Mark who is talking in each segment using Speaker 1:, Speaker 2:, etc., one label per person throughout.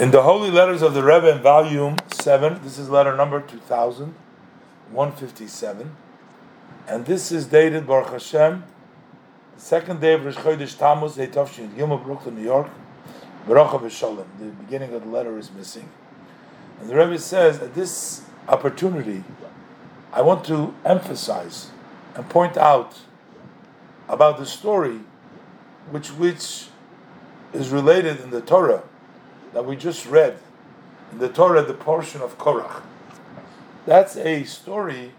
Speaker 1: In the Holy Letters of the Rebbe in volume 7, this is letter number 2157, and this is dated Baruch Hashem, the second day of Rosh Chodesh Tammuz, Eitavshin Gimel, Brooklyn, New York, Baruch Shalom. The beginning of the letter is missing. And the Rebbe says, at this opportunity, I want to emphasize and point out about the story which which is related in the Torah that we just read in the Torah, the portion of Korach. That's a story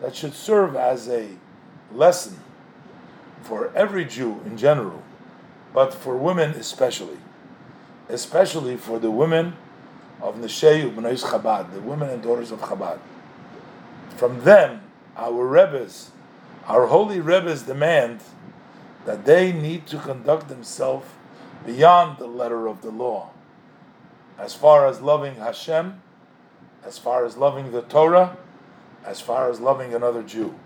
Speaker 1: that should serve as a lesson for every Jew in general, but for women especially, especially for the women of Neshei Ubnais Chabad, the women and daughters of Chabad. From them, our Rebbes, our holy Rebbes demand that they need to conduct themselves beyond the letter of the law as far as loving Hashem, as far as loving the Torah, as far as loving another Jew.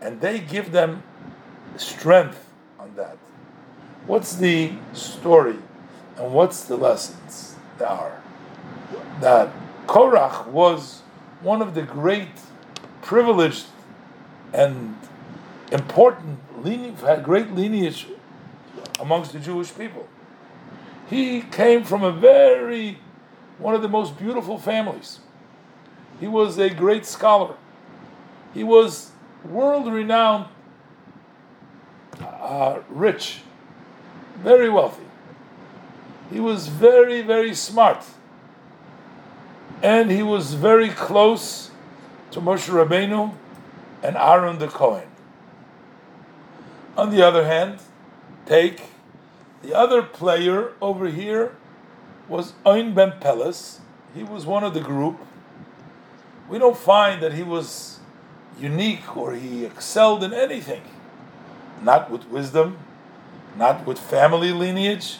Speaker 1: And they give them strength on that. What's the story and what's the lessons there are? That Korach was one of the great, privileged, and important, had great lineage amongst the Jewish people. He came from a very, one of the most beautiful families. He was a great scholar. He was world renowned, uh, rich, very wealthy. He was very, very smart. And he was very close to Moshe Rabbeinu and Aaron the Kohen. On the other hand, take the other player over here was Ein Ben Peles. He was one of the group. We don't find that he was unique or he excelled in anything. Not with wisdom, not with family lineage,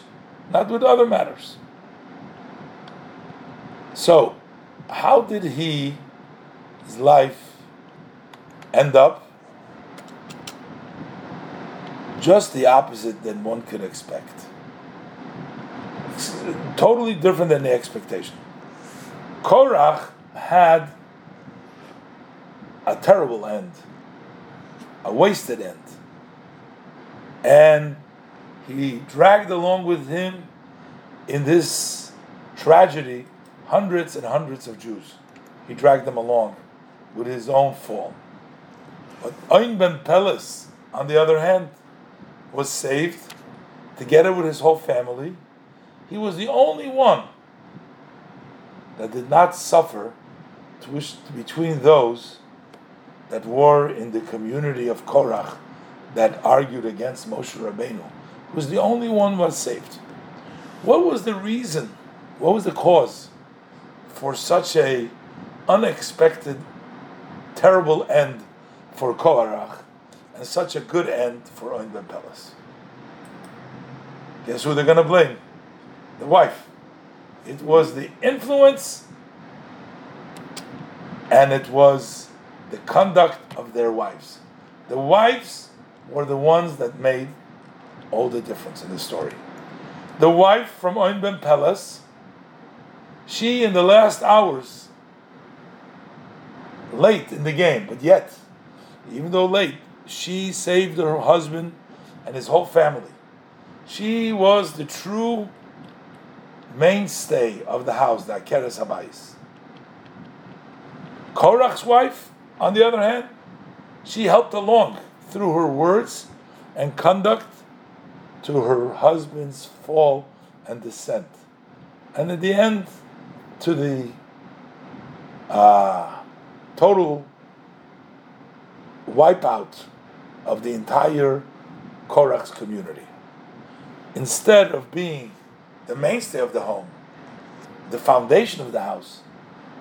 Speaker 1: not with other matters. So, how did he, his life, end up? Just the opposite than one could expect. It's totally different than the expectation. Korach had a terrible end, a wasted end. And he dragged along with him in this tragedy hundreds and hundreds of Jews. He dragged them along with his own fall. But Ein ben Peles, on the other hand, was saved together with his whole family. He was the only one that did not suffer between those that were in the community of Korach that argued against Moshe Rabbeinu. He was the only one was saved. What was the reason? What was the cause for such a unexpected, terrible end for Korach and such a good end for Oin Ben Peles. Guess who they're going to blame? The wife. It was the influence and it was the conduct of their wives. The wives were the ones that made all the difference in the story. The wife from Oin Ben Peles, she in the last hours, late in the game, but yet, even though late, she saved her husband and his whole family. She was the true mainstay of the house, the Akeres Habayis. Korach's wife, on the other hand, she helped along through her words and conduct to her husband's fall and descent. And at the end, to the uh, total wipeout of the entire Korach's community. Instead of being the mainstay of the home, the foundation of the house,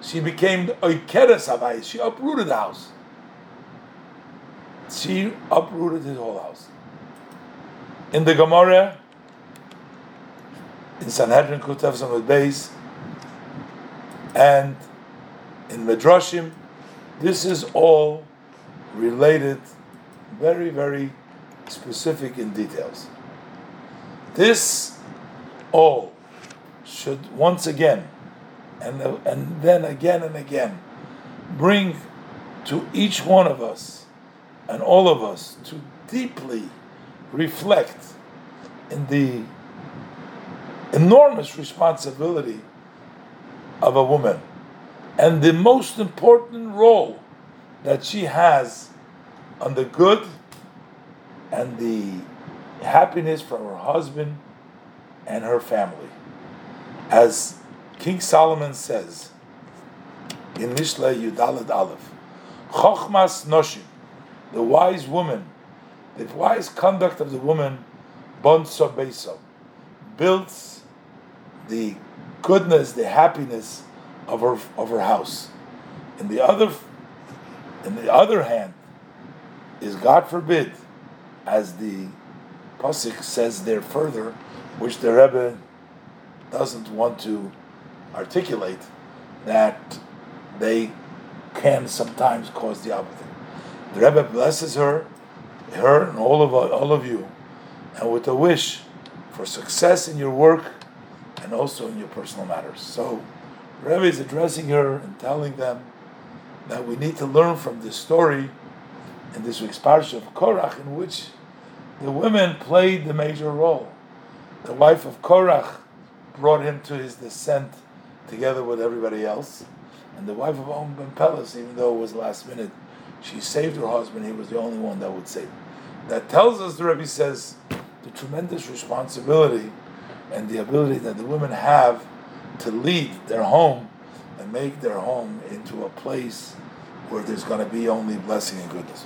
Speaker 1: she became the Oikeres. She uprooted the house. She uprooted his whole house. In the Gemara, in Sanhedrin Kutev Samud Beis, and in Midrashim, this is all related very, very specific in details. This all should once again, and, and then again and again, bring to each one of us and all of us to deeply reflect in the enormous responsibility of a woman and the most important role that she has on the good and the happiness for her husband and her family. As King Solomon says in Mishle Yud Daled Aleph, Chochmas Noshim, the wise woman, the wise conduct of the woman, Bon Beso, builds the goodness, the happiness of her of her house. In the other, in the other hand, is God forbid, as the pasuk says there further, which the Rebbe doesn't want to articulate, that they can sometimes cause the opposite. The Rebbe blesses her, her and all of all of you, and with a wish for success in your work and also in your personal matters. So, the Rebbe is addressing her and telling them that we need to learn from this story in this week's parsha of Korach, in which the women played the major role. The wife of Korach brought him to his descent together with everybody else, and the wife of Om Ben Pelas, even though it was last minute, she saved her husband. He was the only one that would save. That tells us, the Rebbe says, the tremendous responsibility and the ability that the women have to lead their home and make their home into a place where there's going to be only blessing and goodness.